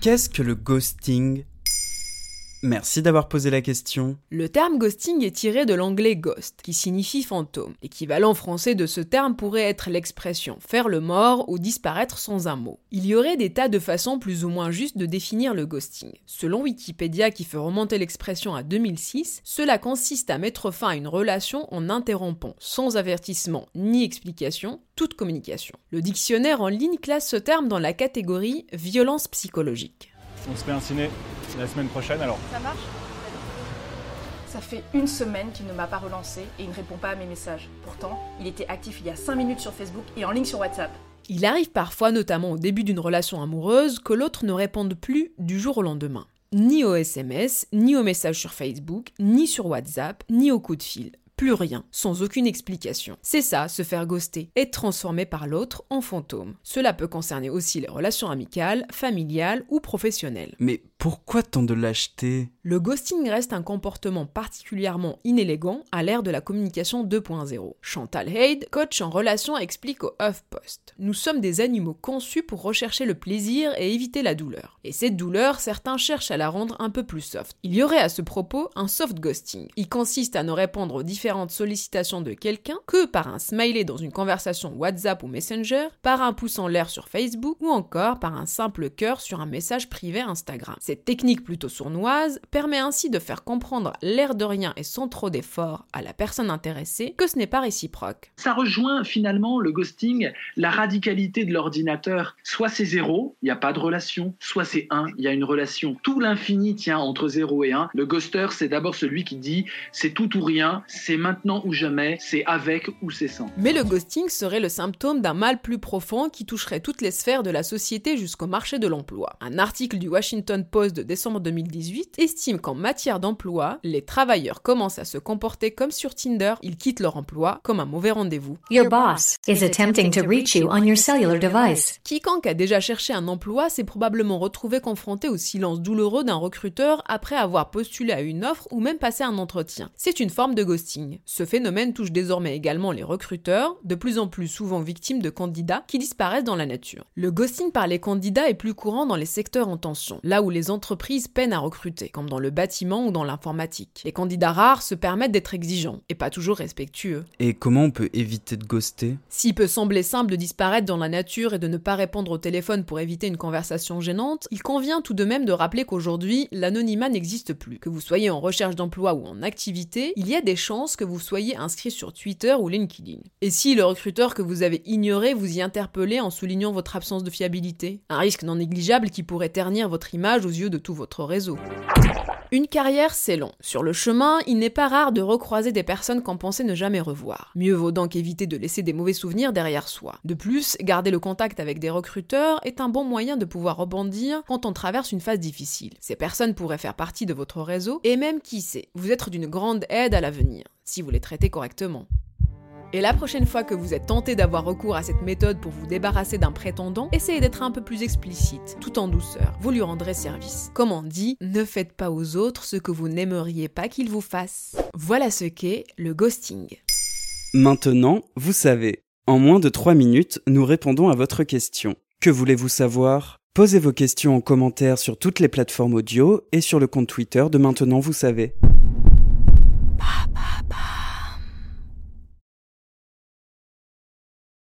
Qu'est-ce que le ghosting? Merci d'avoir posé la question. Le terme ghosting est tiré de l'anglais ghost, qui signifie fantôme. L'équivalent français de ce terme pourrait être l'expression faire le mort ou disparaître sans un mot. Il y aurait des tas de façons plus ou moins justes de définir le ghosting. Selon Wikipédia qui fait remonter l'expression à 2006, cela consiste à mettre fin à une relation en interrompant, sans avertissement ni explication, toute communication. Le dictionnaire en ligne classe ce terme dans la catégorie violence psychologique. On se fait un ciné la semaine prochaine alors. Ça marche? Ça fait une semaine qu'il ne m'a pas relancé et il ne répond pas à mes messages. Pourtant, il était actif il y a 5 minutes sur Facebook et en ligne sur WhatsApp. Il arrive parfois, notamment au début d'une relation amoureuse, que l'autre ne réponde plus du jour au lendemain. Ni au SMS, ni aux messages sur Facebook, ni sur WhatsApp, ni au coup de fil plus rien, sans aucune explication. C'est ça, se faire ghoster, être transformé par l'autre en fantôme. Cela peut concerner aussi les relations amicales, familiales ou professionnelles. Mais pourquoi tant de lâcheté? Le ghosting reste un comportement particulièrement inélégant à l'ère de la communication 2.0. Chantal Haid, coach en relation, explique au HuffPost Nous sommes des animaux conçus pour rechercher le plaisir et éviter la douleur. Et cette douleur, certains cherchent à la rendre un peu plus soft. Il y aurait à ce propos un soft ghosting. Il consiste à ne répondre aux différentes sollicitations de quelqu'un que par un smiley dans une conversation WhatsApp ou Messenger, par un pouce en l'air sur Facebook ou encore par un simple cœur sur un message privé Instagram. Cette technique plutôt sournoise permet ainsi de faire comprendre l'air de rien et sans trop d'effort à la personne intéressée que ce n'est pas réciproque. Ça rejoint finalement le ghosting, la radicalité de l'ordinateur. Soit c'est zéro, il n'y a pas de relation, soit c'est un, il y a une relation. Tout l'infini tient entre zéro et un. Le ghoster, c'est d'abord celui qui dit c'est tout ou rien, c'est maintenant ou jamais, c'est avec ou c'est sans. Mais le ghosting serait le symptôme d'un mal plus profond qui toucherait toutes les sphères de la société jusqu'au marché de l'emploi. Un article du Washington Post de décembre 2018 estime qu'en matière d'emploi, les travailleurs commencent à se comporter comme sur Tinder, ils quittent leur emploi comme un mauvais rendez-vous. Your boss is attempting to reach you on your cellular device. Quiconque a déjà cherché un emploi s'est probablement retrouvé confronté au silence douloureux d'un recruteur après avoir postulé à une offre ou même passé un entretien. C'est une forme de ghosting. Ce phénomène touche désormais également les recruteurs, de plus en plus souvent victimes de candidats qui disparaissent dans la nature. Le ghosting par les candidats est plus courant dans les secteurs en tension, là où les entreprises peinent à recruter, comme dans le bâtiment ou dans l'informatique. Les candidats rares se permettent d'être exigeants, et pas toujours respectueux. Et comment on peut éviter de ghoster? S'il peut sembler simple de disparaître dans la nature et de ne pas répondre au téléphone pour éviter une conversation gênante, il convient tout de même de rappeler qu'aujourd'hui, l'anonymat n'existe plus. Que vous soyez en recherche d'emploi ou en activité, il y a des chances que vous soyez inscrit sur Twitter ou LinkedIn. Et si le recruteur que vous avez ignoré vous y interpellait en soulignant votre absence de fiabilité? Un risque non négligeable qui pourrait ternir votre image aux yeux de tout votre réseau. Une carrière, c'est long. Sur le chemin, il n'est pas rare de recroiser des personnes qu'on pensait ne jamais revoir. Mieux vaut donc éviter de laisser des mauvais souvenirs derrière soi. De plus, garder le contact avec des recruteurs est un bon moyen de pouvoir rebondir quand on traverse une phase difficile. Ces personnes pourraient faire partie de votre réseau et même, qui sait, vous être d'une grande aide à l'avenir, si vous les traitez correctement. Et la prochaine fois que vous êtes tenté d'avoir recours à cette méthode pour vous débarrasser d'un prétendant, essayez d'être un peu plus explicite, tout en douceur. Vous lui rendrez service. Comme on dit, ne faites pas aux autres ce que vous n'aimeriez pas qu'ils vous fassent. Voilà ce qu'est le ghosting. Maintenant, vous savez. En moins de 3 minutes, nous répondons à votre question. Que voulez-vous savoir? Posez vos questions en commentaire sur toutes les plateformes audio et sur le compte Twitter de Maintenant, vous savez.